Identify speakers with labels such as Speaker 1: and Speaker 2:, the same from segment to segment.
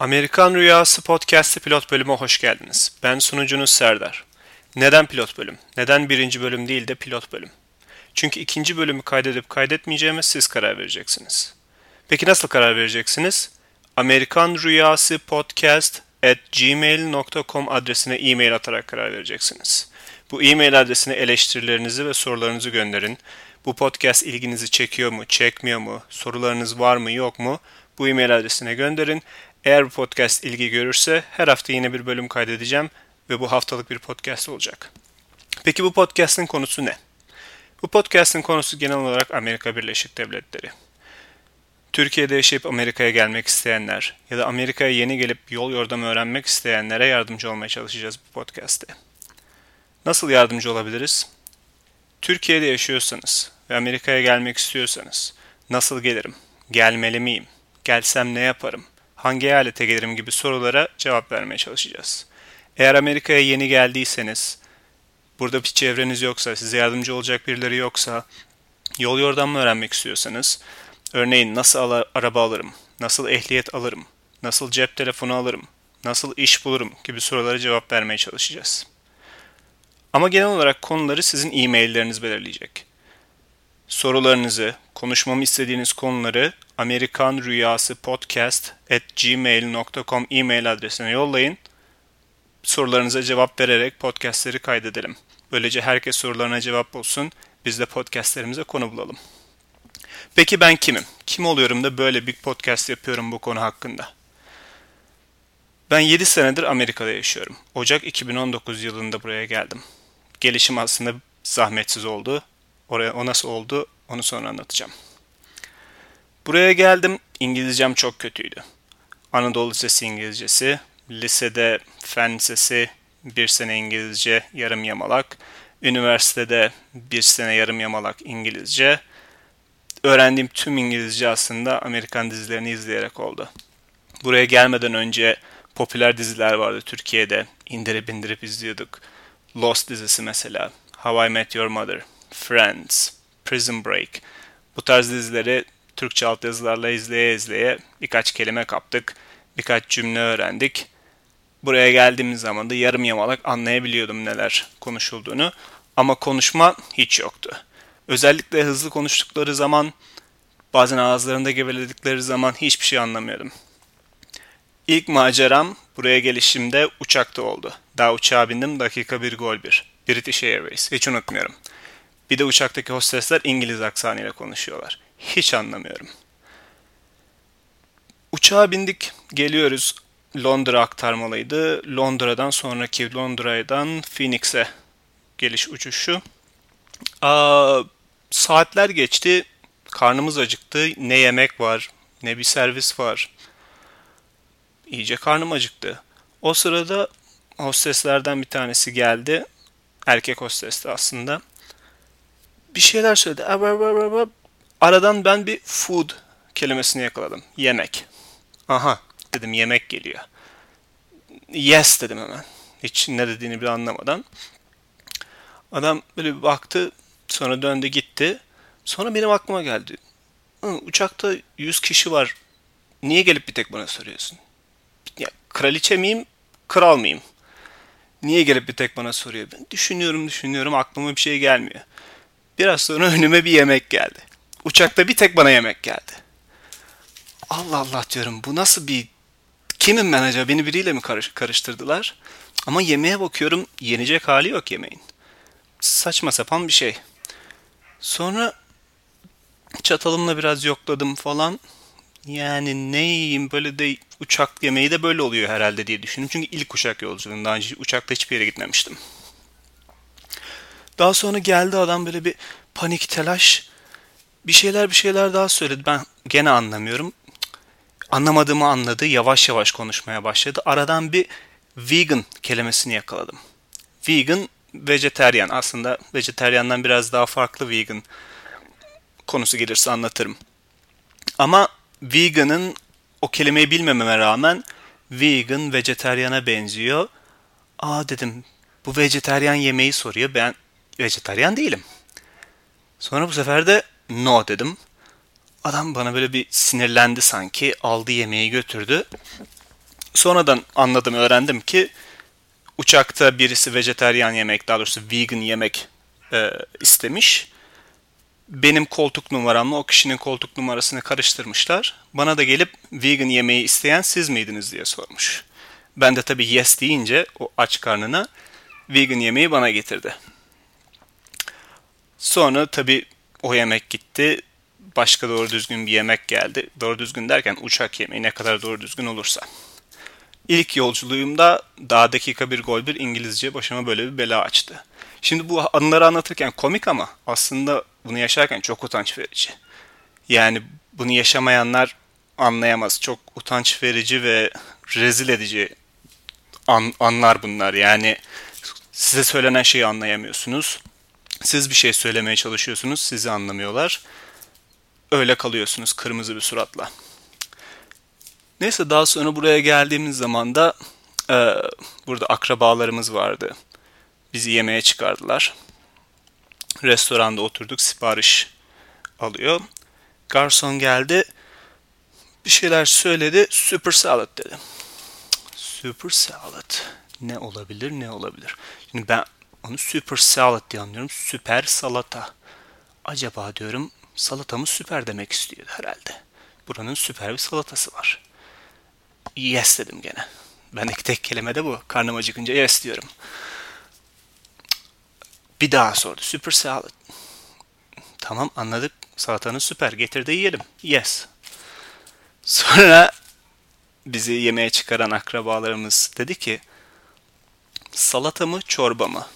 Speaker 1: Amerikan Rüyası Podcast'ı pilot bölüme hoş geldiniz. Ben sunucunuz Serdar. Neden pilot bölüm? Neden birinci bölüm değil de pilot bölüm? Çünkü ikinci bölümü kaydedip kaydetmeyeceğime siz karar vereceksiniz. Peki nasıl karar vereceksiniz? Amerikan Rüyası Podcast at gmail.com adresine e-mail atarak karar vereceksiniz. Bu e-mail adresine eleştirilerinizi ve sorularınızı gönderin. Bu podcast ilginizi çekiyor mu, çekmiyor mu, sorularınız var mı, yok mu? Bu e-mail adresine gönderin. Eğer bu podcast ilgi görürse her hafta yine bir bölüm kaydedeceğim ve bu haftalık bir podcast olacak. Peki bu podcast'in konusu ne? Bu podcast'in konusu genel olarak Amerika Birleşik Devletleri. Türkiye'de yaşayıp Amerika'ya gelmek isteyenler ya da Amerika'ya yeni gelip yol yordamı öğrenmek isteyenlere yardımcı olmaya çalışacağız bu podcast'te. Nasıl yardımcı olabiliriz? Türkiye'de yaşıyorsanız ve Amerika'ya gelmek istiyorsanız nasıl gelirim? Gelmeli miyim? Gelsem ne yaparım? Hangi eyalete gelirim gibi sorulara cevap vermeye çalışacağız. Eğer Amerika'ya yeni geldiyseniz, burada bir çevreniz yoksa, size yardımcı olacak birileri yoksa, yol yordamı öğrenmek istiyorsanız, örneğin nasıl ala, araba alırım, nasıl ehliyet alırım, nasıl cep telefonu alırım, nasıl iş bulurum gibi sorulara cevap vermeye çalışacağız. Ama genel olarak konuları sizin e-mailleriniz belirleyecek. Sorularınızı, konuşmamı istediğiniz konuları Amerikan Rüyası Podcast at gmail.com e-mail adresine yollayın. Sorularınıza cevap vererek podcastleri kaydedelim. Böylece herkes sorularına cevap bulsun. Biz de podcastlerimize konu bulalım. Peki ben kimim? Kim oluyorum da böyle bir podcast yapıyorum bu konu hakkında? Ben 7 senedir Amerika'da yaşıyorum. Ocak 2019 yılında buraya geldim. Gelişim aslında zahmetsiz oldu. Oraya o nasıl oldu onu sonra anlatacağım. Buraya geldim. İngilizcem çok kötüydü. Anadolu Lisesi İngilizcesi, lisede fen lisesi, bir sene İngilizce, yarım yamalak, üniversitede bir sene yarım yamalak İngilizce. Öğrendiğim tüm İngilizce aslında Amerikan dizilerini izleyerek oldu. Buraya gelmeden önce popüler diziler vardı Türkiye'de. İndirip indirip izliyorduk. Lost dizisi mesela, How I Met Your Mother, Friends, Prison Break. Bu tarz dizileri Türkçe altyazılarla izleye izleye birkaç kelime kaptık, birkaç cümle öğrendik. Buraya geldiğimiz zaman da yarım yamalak anlayabiliyordum neler konuşulduğunu ama konuşma hiç yoktu. Özellikle hızlı konuştukları zaman, bazen ağızlarında geveledikleri zaman hiçbir şey anlamıyordum. İlk maceram buraya gelişimde uçakta oldu. Daha uçağa bindim dakika bir gol bir. British Airways. Hiç unutmuyorum. Bir de uçaktaki hostesler İngiliz aksanıyla konuşuyorlar. Hiç anlamıyorum. Uçağa bindik, geliyoruz. Londra aktarmalıydı. Londra'dan sonraki Londra'dan Phoenix'e geliş uçuşu. Aa, saatler geçti. Karnımız acıktı. Ne yemek var, ne bir servis var. İyice karnım acıktı. O sırada hosteslerden bir tanesi geldi. Erkek hostesti aslında. Bir şeyler söyledi. Aradan ben bir food kelimesini yakaladım. Yemek. Aha dedim yemek geliyor. Yes dedim hemen. Hiç ne dediğini bile anlamadan. Adam böyle bir baktı. Sonra döndü gitti. Sonra benim aklıma geldi. Uçakta 100 kişi var. Niye gelip bir tek bana soruyorsun? Ya kraliçe miyim, kral mıyım? Niye gelip bir tek bana soruyor? Ben düşünüyorum düşünüyorum aklıma bir şey gelmiyor. Biraz sonra önüme bir yemek geldi. Uçakta bir tek bana yemek geldi. Allah Allah diyorum bu nasıl bir... Kimim ben acaba? Beni biriyle mi karış karıştırdılar? Ama yemeğe bakıyorum yenecek hali yok yemeğin. Saçma sapan bir şey. Sonra çatalımla biraz yokladım falan. Yani ne yiyeyim böyle de uçak yemeği de böyle oluyor herhalde diye düşündüm. Çünkü ilk uçak yolculuğum. Daha önce uçakta hiçbir yere gitmemiştim. Daha sonra geldi adam böyle bir panik telaş bir şeyler bir şeyler daha söyledi. Ben gene anlamıyorum. Anlamadığımı anladı. Yavaş yavaş konuşmaya başladı. Aradan bir vegan kelimesini yakaladım. Vegan, vejeteryan. Aslında vejeteryandan biraz daha farklı vegan konusu gelirse anlatırım. Ama vegan'ın o kelimeyi bilmememe rağmen vegan vegetaryana benziyor. Aa dedim bu vejeteryan yemeği soruyor. Ben vejeteryan değilim. Sonra bu sefer de no dedim. Adam bana böyle bir sinirlendi sanki. Aldı yemeği götürdü. Sonradan anladım, öğrendim ki uçakta birisi vejeteryan yemek, daha doğrusu vegan yemek e, istemiş. Benim koltuk numaramla o kişinin koltuk numarasını karıştırmışlar. Bana da gelip vegan yemeği isteyen siz miydiniz diye sormuş. Ben de tabii yes deyince o aç karnına vegan yemeği bana getirdi. Sonra tabii o yemek gitti. Başka doğru düzgün bir yemek geldi. Doğru düzgün derken uçak yemeği ne kadar doğru düzgün olursa. İlk yolculuğumda daha dakika bir gol bir İngilizce başıma böyle bir bela açtı. Şimdi bu anıları anlatırken komik ama aslında bunu yaşarken çok utanç verici. Yani bunu yaşamayanlar anlayamaz. Çok utanç verici ve rezil edici an, anlar bunlar. Yani size söylenen şeyi anlayamıyorsunuz. Siz bir şey söylemeye çalışıyorsunuz, sizi anlamıyorlar. Öyle kalıyorsunuz kırmızı bir suratla. Neyse daha sonra buraya geldiğimiz zaman da e, burada akrabalarımız vardı. Bizi yemeğe çıkardılar. Restoranda oturduk, sipariş alıyor. Garson geldi, bir şeyler söyledi, super salad dedi. Super salad ne olabilir, ne olabilir? Şimdi ben onu super salad diye anlıyorum. Süper salata. Acaba diyorum salatamı süper demek istiyor herhalde. Buranın süper bir salatası var. Yes dedim gene. Bendeki tek kelime de bu. Karnım acıkınca yes diyorum. Bir daha sordu. Super salad. Tamam anladık. Salatanın süper. Getir de yiyelim. Yes. Sonra bizi yemeğe çıkaran akrabalarımız dedi ki salata mı çorba mı?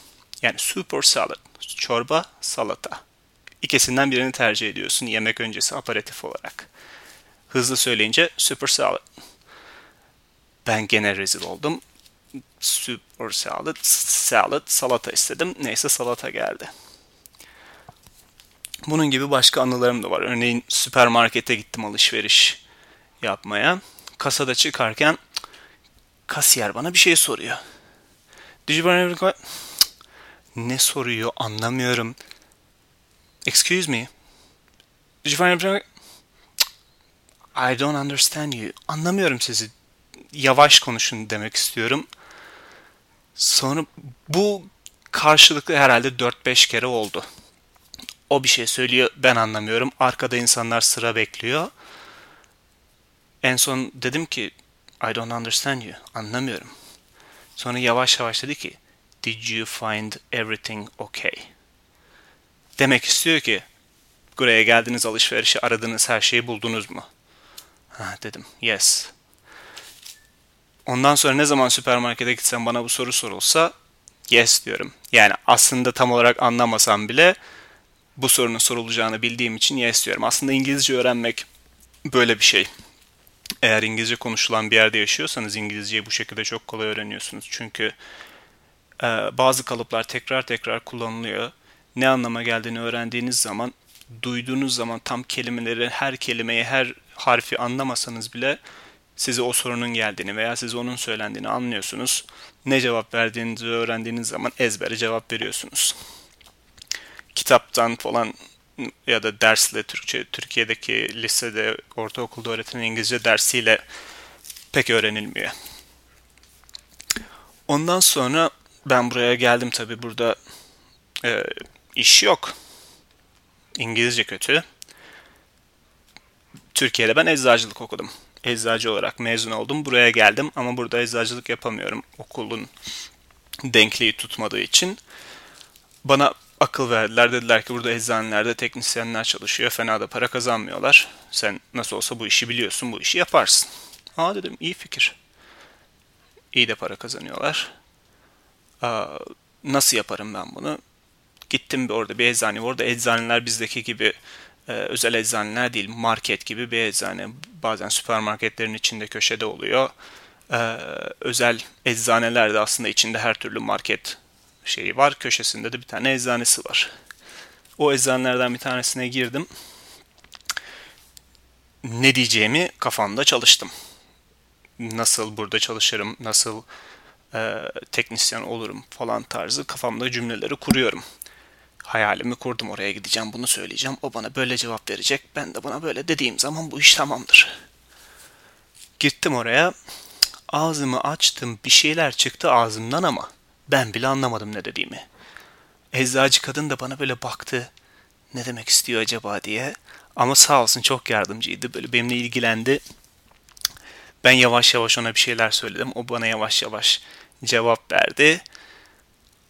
Speaker 1: Yani super salad. Çorba, salata. İkisinden birini tercih ediyorsun yemek öncesi aparatif olarak. Hızlı söyleyince super salad. Ben gene rezil oldum. Super salad, salad, salata istedim. Neyse salata geldi. Bunun gibi başka anılarım da var. Örneğin süpermarkete gittim alışveriş yapmaya. Kasada çıkarken kasiyer bana bir şey soruyor. Did you buy? Ne soruyor anlamıyorum. Excuse me. Did you find everything? I don't understand you. Anlamıyorum sizi. Yavaş konuşun demek istiyorum. Sonra bu karşılıklı herhalde 4-5 kere oldu. O bir şey söylüyor ben anlamıyorum. Arkada insanlar sıra bekliyor. En son dedim ki I don't understand you. Anlamıyorum. Sonra yavaş yavaş dedi ki Did you find everything okay? Demek istiyor ki buraya geldiniz alışverişi aradığınız her şeyi buldunuz mu? Ha, dedim yes. Ondan sonra ne zaman süpermarkete gitsem bana bu soru sorulsa yes diyorum. Yani aslında tam olarak anlamasam bile bu sorunun sorulacağını bildiğim için yes diyorum. Aslında İngilizce öğrenmek böyle bir şey. Eğer İngilizce konuşulan bir yerde yaşıyorsanız İngilizceyi bu şekilde çok kolay öğreniyorsunuz. Çünkü bazı kalıplar tekrar tekrar kullanılıyor. Ne anlama geldiğini öğrendiğiniz zaman, duyduğunuz zaman tam kelimeleri, her kelimeyi, her harfi anlamasanız bile size o sorunun geldiğini veya size onun söylendiğini anlıyorsunuz. Ne cevap verdiğinizi öğrendiğiniz zaman ezbere cevap veriyorsunuz. Kitaptan falan ya da dersle Türkçe Türkiye'deki lisede, ortaokulda öğretilen İngilizce dersiyle pek öğrenilmiyor. Ondan sonra ben buraya geldim tabi burada e, iş yok. İngilizce kötü. Türkiye'de ben eczacılık okudum. Eczacı olarak mezun oldum. Buraya geldim ama burada eczacılık yapamıyorum. Okulun denkliği tutmadığı için. Bana akıl verdiler. Dediler ki burada eczanelerde teknisyenler çalışıyor. Fena da para kazanmıyorlar. Sen nasıl olsa bu işi biliyorsun. Bu işi yaparsın. Aa dedim iyi fikir. İyi de para kazanıyorlar. Nasıl yaparım ben bunu? Gittim orada bir eczane. Orada eczaneler bizdeki gibi e, özel eczaneler değil. Market gibi bir eczane. Bazen süpermarketlerin içinde köşede oluyor. E, özel eczaneler de aslında içinde her türlü market şeyi var. Köşesinde de bir tane eczanesi var. O eczanelerden bir tanesine girdim. Ne diyeceğimi kafamda çalıştım. Nasıl burada çalışırım, nasıl e, teknisyen olurum falan tarzı kafamda cümleleri kuruyorum. Hayalimi kurdum oraya gideceğim bunu söyleyeceğim. O bana böyle cevap verecek. Ben de buna böyle dediğim zaman bu iş tamamdır. Gittim oraya. ağzımı açtım bir şeyler çıktı ağzımdan ama ben bile anlamadım ne dediğimi. Eczacı kadın da bana böyle baktı. Ne demek istiyor acaba diye. Ama sağ olsun çok yardımcıydı. Böyle benimle ilgilendi. Ben yavaş yavaş ona bir şeyler söyledim. O bana yavaş yavaş cevap verdi.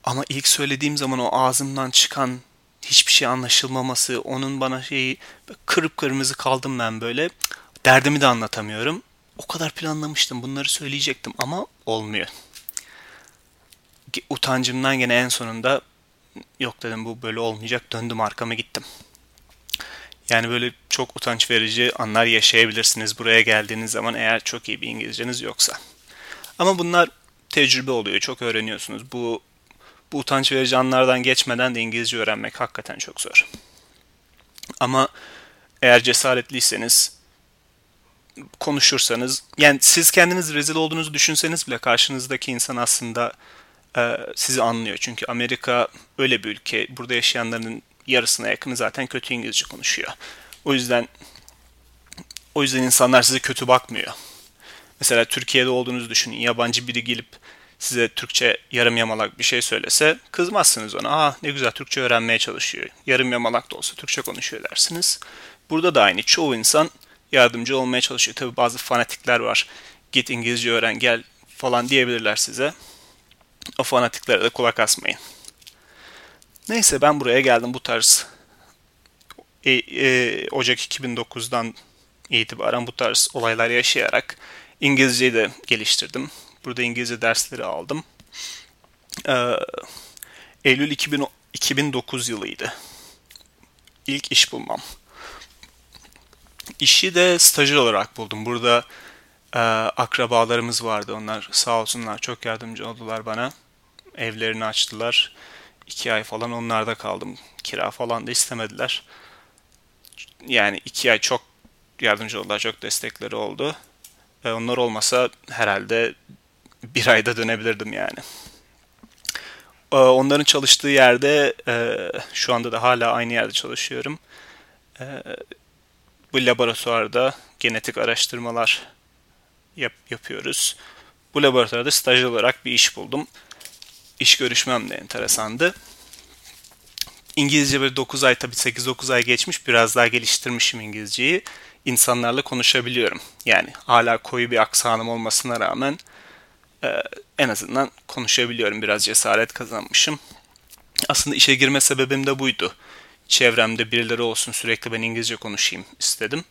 Speaker 1: Ama ilk söylediğim zaman o ağzımdan çıkan hiçbir şey anlaşılmaması, onun bana şeyi kırıp kırmızı kaldım ben böyle. Derdimi de anlatamıyorum. O kadar planlamıştım bunları söyleyecektim ama olmuyor. Utancımdan gene en sonunda yok dedim bu böyle olmayacak döndüm arkama gittim. Yani böyle çok utanç verici anlar yaşayabilirsiniz buraya geldiğiniz zaman eğer çok iyi bir İngilizceniz yoksa. Ama bunlar tecrübe oluyor, çok öğreniyorsunuz. Bu bu utanç verici anlardan geçmeden de İngilizce öğrenmek hakikaten çok zor. Ama eğer cesaretliyseniz konuşursanız yani siz kendiniz rezil olduğunuzu düşünseniz bile karşınızdaki insan aslında e, sizi anlıyor. Çünkü Amerika öyle bir ülke. Burada yaşayanların yarısına yakını zaten kötü İngilizce konuşuyor. O yüzden o yüzden insanlar size kötü bakmıyor. Mesela Türkiye'de olduğunuzu düşünün. Yabancı biri gelip size Türkçe yarım yamalak bir şey söylese kızmazsınız ona. Aa ne güzel Türkçe öğrenmeye çalışıyor. Yarım yamalak da olsa Türkçe konuşuyor dersiniz. Burada da aynı. Çoğu insan yardımcı olmaya çalışıyor. Tabi bazı fanatikler var. Git İngilizce öğren gel falan diyebilirler size. O fanatiklere de kulak asmayın. Neyse ben buraya geldim bu tarz e, e, Ocak 2009'dan itibaren bu tarz olaylar yaşayarak İngilizceyi de geliştirdim. Burada İngilizce dersleri aldım. Ee, Eylül 2000, 2009 yılıydı. İlk iş bulmam. İşi de stajyer olarak buldum. Burada e, akrabalarımız vardı. Onlar sağ olsunlar çok yardımcı oldular bana. Evlerini açtılar. İki ay falan onlarda kaldım. Kira falan da istemediler. Yani iki ay çok yardımcı oldular. Çok destekleri oldu. E, onlar olmasa herhalde bir ayda dönebilirdim yani. E, onların çalıştığı yerde e, şu anda da hala aynı yerde çalışıyorum. E, bu laboratuvarda genetik araştırmalar yap, yapıyoruz. Bu laboratuvarda staj olarak bir iş buldum. İş görüşmem de enteresandı. İngilizce böyle 9 ay tabii 8-9 ay geçmiş biraz daha geliştirmişim İngilizceyi. İnsanlarla konuşabiliyorum. Yani hala koyu bir aksanım olmasına rağmen e, en azından konuşabiliyorum. Biraz cesaret kazanmışım. Aslında işe girme sebebim de buydu çevremde birileri olsun sürekli ben İngilizce konuşayım istedim.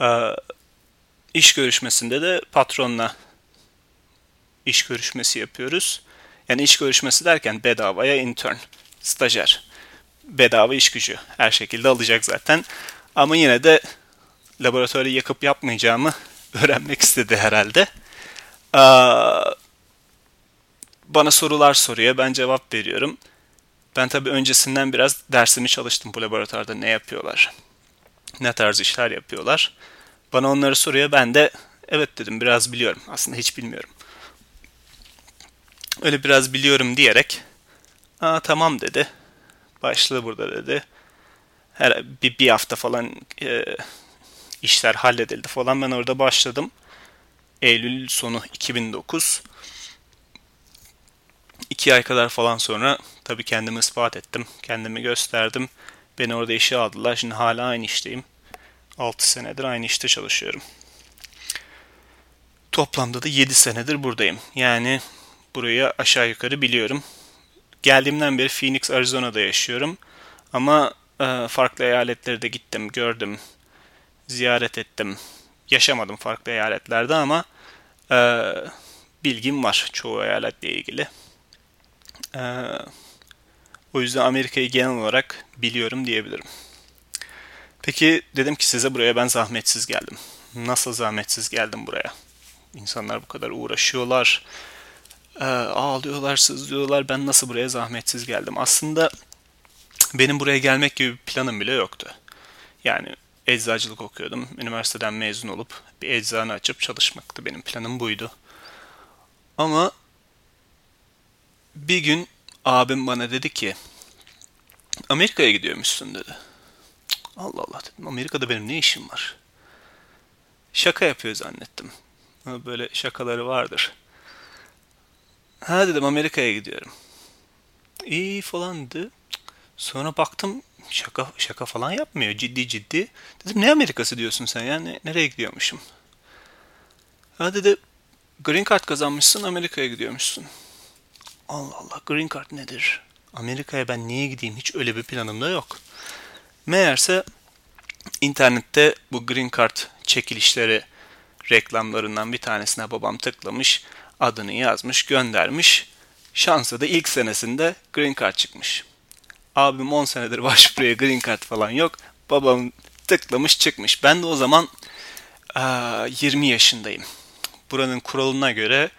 Speaker 1: Ee, iş görüşmesinde de patronla iş görüşmesi yapıyoruz. Yani iş görüşmesi derken bedavaya intern, stajyer. Bedava iş gücü. Her şekilde alacak zaten. Ama yine de laboratuvarı yakıp yapmayacağımı öğrenmek istedi herhalde. Bana sorular soruyor. Ben cevap veriyorum. Ben tabii öncesinden biraz dersimi çalıştım bu laboratuvarda ne yapıyorlar. Ne tarz işler yapıyorlar. Bana onları soruyor. Ben de evet dedim biraz biliyorum. Aslında hiç bilmiyorum. Öyle biraz biliyorum diyerek Aa, tamam dedi. Başladı burada dedi. Her bir, bir hafta falan e, işler halledildi falan. Ben orada başladım. Eylül sonu 2009. İki ay kadar falan sonra tabii kendimi ispat ettim. Kendimi gösterdim. Beni orada işe aldılar. Şimdi hala aynı işteyim. 6 senedir aynı işte çalışıyorum. Toplamda da 7 senedir buradayım. Yani burayı aşağı yukarı biliyorum. Geldiğimden beri Phoenix, Arizona'da yaşıyorum. Ama e, farklı eyaletlere de gittim, gördüm, ziyaret ettim. Yaşamadım farklı eyaletlerde ama e, bilgim var çoğu eyaletle ilgili. Ee, o yüzden Amerika'yı genel olarak biliyorum diyebilirim. Peki dedim ki size buraya ben zahmetsiz geldim. Nasıl zahmetsiz geldim buraya? İnsanlar bu kadar uğraşıyorlar, e, ağlıyorlar, sızlıyorlar. Ben nasıl buraya zahmetsiz geldim? Aslında benim buraya gelmek gibi bir planım bile yoktu. Yani eczacılık okuyordum. Üniversiteden mezun olup bir eczane açıp çalışmaktı. Benim planım buydu. Ama bir gün abim bana dedi ki Amerika'ya gidiyormuşsun dedi. Allah Allah dedim Amerika'da benim ne işim var? Şaka yapıyor zannettim. Böyle şakaları vardır. Ha dedim Amerika'ya gidiyorum. İyi falan dedi. Sonra baktım şaka şaka falan yapmıyor. Ciddi ciddi. Dedim ne Amerikası diyorsun sen ya? Ne, nereye gidiyormuşum? Ha dedi Green Card kazanmışsın Amerika'ya gidiyormuşsun. Allah Allah Green Card nedir? Amerika'ya ben niye gideyim? Hiç öyle bir planım da yok. Meğerse internette bu Green Card çekilişleri reklamlarından bir tanesine babam tıklamış, adını yazmış, göndermiş. Şansa da ilk senesinde Green Card çıkmış. Abim 10 senedir başvuruya Green Card falan yok. Babam tıklamış çıkmış. Ben de o zaman aa, 20 yaşındayım. Buranın kuralına göre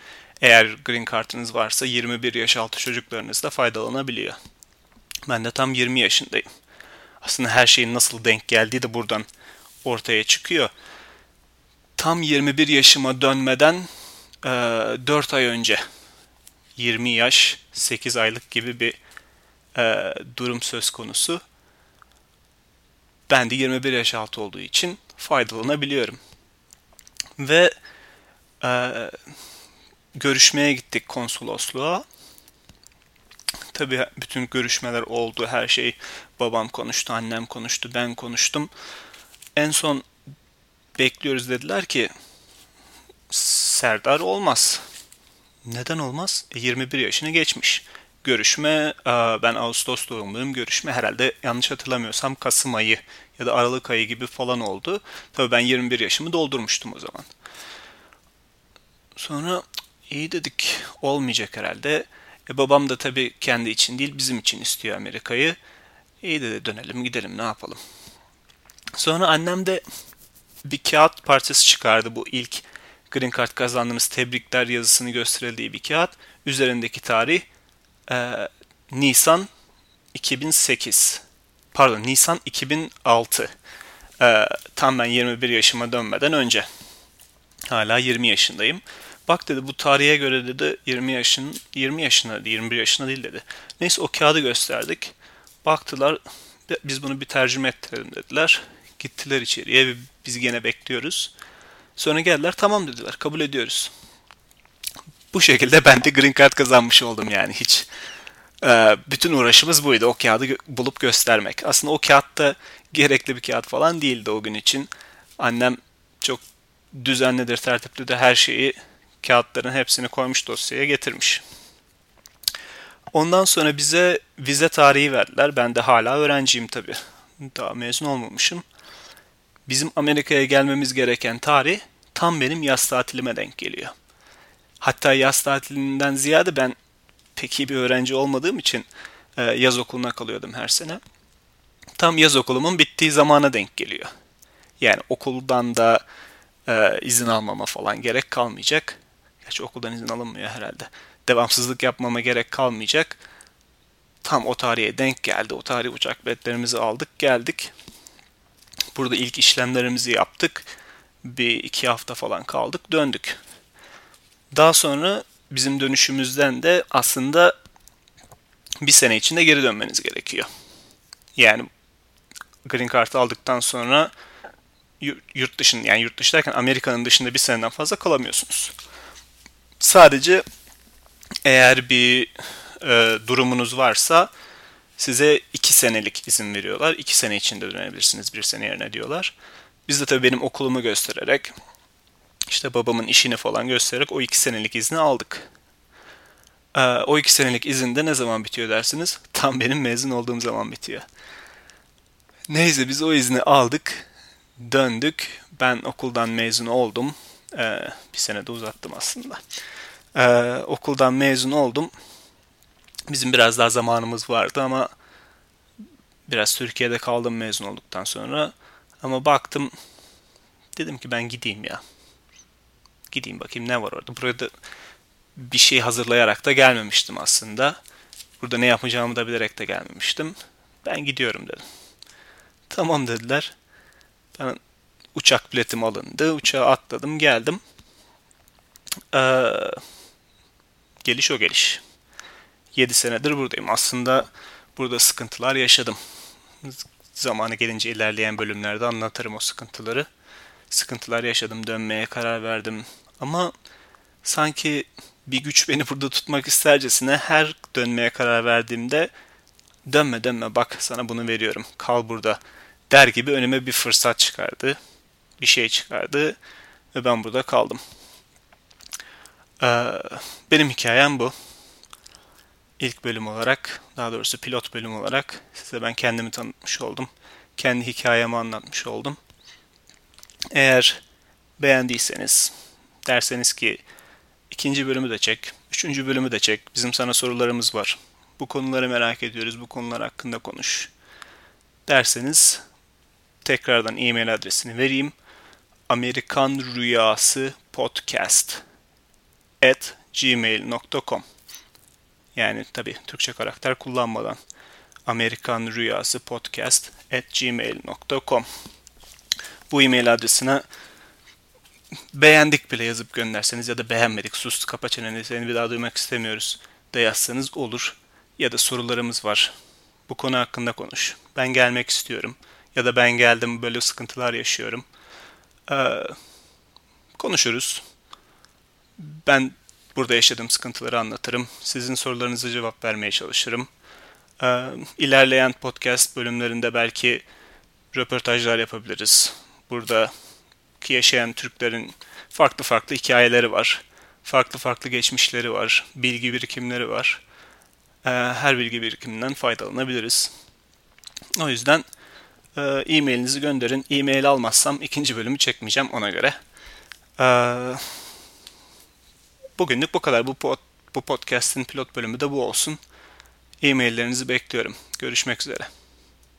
Speaker 1: eğer Green Card'ınız varsa 21 yaş altı çocuklarınız da faydalanabiliyor. Ben de tam 20 yaşındayım. Aslında her şeyin nasıl denk geldiği de buradan ortaya çıkıyor. Tam 21 yaşıma dönmeden e, 4 ay önce 20 yaş 8 aylık gibi bir e, durum söz konusu. Ben de 21 yaş altı olduğu için faydalanabiliyorum. Ve e, görüşmeye gittik konsolosluğa. Tabii bütün görüşmeler oldu, her şey babam konuştu, annem konuştu, ben konuştum. En son bekliyoruz dediler ki Serdar olmaz. Neden olmaz? E, 21 yaşını geçmiş. Görüşme, ben Ağustos doğumluyum. Görüşme herhalde yanlış hatırlamıyorsam Kasım ayı ya da Aralık ayı gibi falan oldu. Tabii ben 21 yaşımı doldurmuştum o zaman. Sonra iyi dedik olmayacak herhalde. E babam da tabii kendi için değil bizim için istiyor Amerika'yı. İyi dedi dönelim gidelim ne yapalım. Sonra annem de bir kağıt parçası çıkardı bu ilk Green Card kazandığınız tebrikler yazısını gösterildiği bir kağıt. Üzerindeki tarih e, Nisan 2008. Pardon Nisan 2006. E, tam ben 21 yaşıma dönmeden önce. Hala 20 yaşındayım. Bak dedi bu tarihe göre dedi 20 yaşın 20 yaşına 21 yaşına değil dedi. Neyse o kağıdı gösterdik. Baktılar biz bunu bir tercüme ettirelim dediler. Gittiler içeriye biz gene bekliyoruz. Sonra geldiler tamam dediler kabul ediyoruz. Bu şekilde ben de green card kazanmış oldum yani hiç. Ee, bütün uğraşımız buydu o kağıdı bulup göstermek. Aslında o kağıt da gerekli bir kağıt falan değildi o gün için. Annem çok düzenlidir, tertipli de her şeyi kağıtların hepsini koymuş dosyaya getirmiş. Ondan sonra bize vize tarihi verdiler. Ben de hala öğrenciyim tabii. Daha mezun olmamışım. Bizim Amerika'ya gelmemiz gereken tarih tam benim yaz tatilime denk geliyor. Hatta yaz tatilinden ziyade ben pek iyi bir öğrenci olmadığım için e, yaz okuluna kalıyordum her sene. Tam yaz okulumun bittiği zamana denk geliyor. Yani okuldan da e, izin almama falan gerek kalmayacak. Gerçi okuldan izin alınmıyor herhalde. Devamsızlık yapmama gerek kalmayacak. Tam o tarihe denk geldi. O tarih uçak biletlerimizi aldık geldik. Burada ilk işlemlerimizi yaptık. Bir iki hafta falan kaldık döndük. Daha sonra bizim dönüşümüzden de aslında bir sene içinde geri dönmeniz gerekiyor. Yani Green Card aldıktan sonra yurt dışında yani yurt dışı derken Amerika'nın dışında bir seneden fazla kalamıyorsunuz. Sadece eğer bir e, durumunuz varsa size iki senelik izin veriyorlar. İki sene içinde dönebilirsiniz bir sene yerine diyorlar. Biz de tabii benim okulumu göstererek işte babamın işini falan göstererek o iki senelik izni aldık. Ee, o iki senelik izin de ne zaman bitiyor dersiniz? Tam benim mezun olduğum zaman bitiyor. Neyse biz o izni aldık. Döndük. Ben okuldan mezun oldum. Ee, bir sene de uzattım aslında. Ee, okuldan mezun oldum. Bizim biraz daha zamanımız vardı ama biraz Türkiye'de kaldım mezun olduktan sonra. Ama baktım dedim ki ben gideyim ya. Gideyim bakayım ne var orada. Burada bir şey hazırlayarak da gelmemiştim aslında. Burada ne yapacağımı da bilerek de gelmemiştim. Ben gidiyorum dedim. Tamam dediler. Ben uçak biletim alındı. Uçağa atladım geldim. Ee, geliş o geliş. 7 senedir buradayım. Aslında burada sıkıntılar yaşadım. Zamanı gelince ilerleyen bölümlerde anlatırım o sıkıntıları. Sıkıntılar yaşadım, dönmeye karar verdim. Ama sanki bir güç beni burada tutmak istercesine her dönmeye karar verdiğimde dönme dönme bak sana bunu veriyorum kal burada der gibi önüme bir fırsat çıkardı. Bir şey çıkardı ve ben burada kaldım. Ee, benim hikayem bu. İlk bölüm olarak, daha doğrusu pilot bölüm olarak size ben kendimi tanıtmış oldum. Kendi hikayemi anlatmış oldum. Eğer beğendiyseniz, derseniz ki ikinci bölümü de çek, üçüncü bölümü de çek, bizim sana sorularımız var. Bu konuları merak ediyoruz, bu konular hakkında konuş derseniz tekrardan e-mail adresini vereyim. Amerikan Rüyası Podcast at gmail.com Yani tabi Türkçe karakter kullanmadan Amerikan Rüyası Podcast at gmail.com Bu e-mail adresine beğendik bile yazıp gönderseniz ya da beğenmedik sus kapa çeneni seni bir daha duymak istemiyoruz da yazsanız olur. Ya da sorularımız var. Bu konu hakkında konuş. Ben gelmek istiyorum. Ya da ben geldim böyle sıkıntılar yaşıyorum. Ee, konuşuruz. Ben burada yaşadığım sıkıntıları anlatırım. Sizin sorularınıza cevap vermeye çalışırım. Ee, ilerleyen podcast bölümlerinde belki röportajlar yapabiliriz. Yaşayan Türklerin farklı farklı hikayeleri var. Farklı farklı geçmişleri var. Bilgi birikimleri var. Ee, her bilgi birikiminden faydalanabiliriz. O yüzden e, e-mailinizi gönderin. E-mail almazsam ikinci bölümü çekmeyeceğim ona göre. Ee, bugünlük bu kadar. Bu, pod, bu podcast'in pilot bölümü de bu olsun. E-maillerinizi bekliyorum. Görüşmek üzere.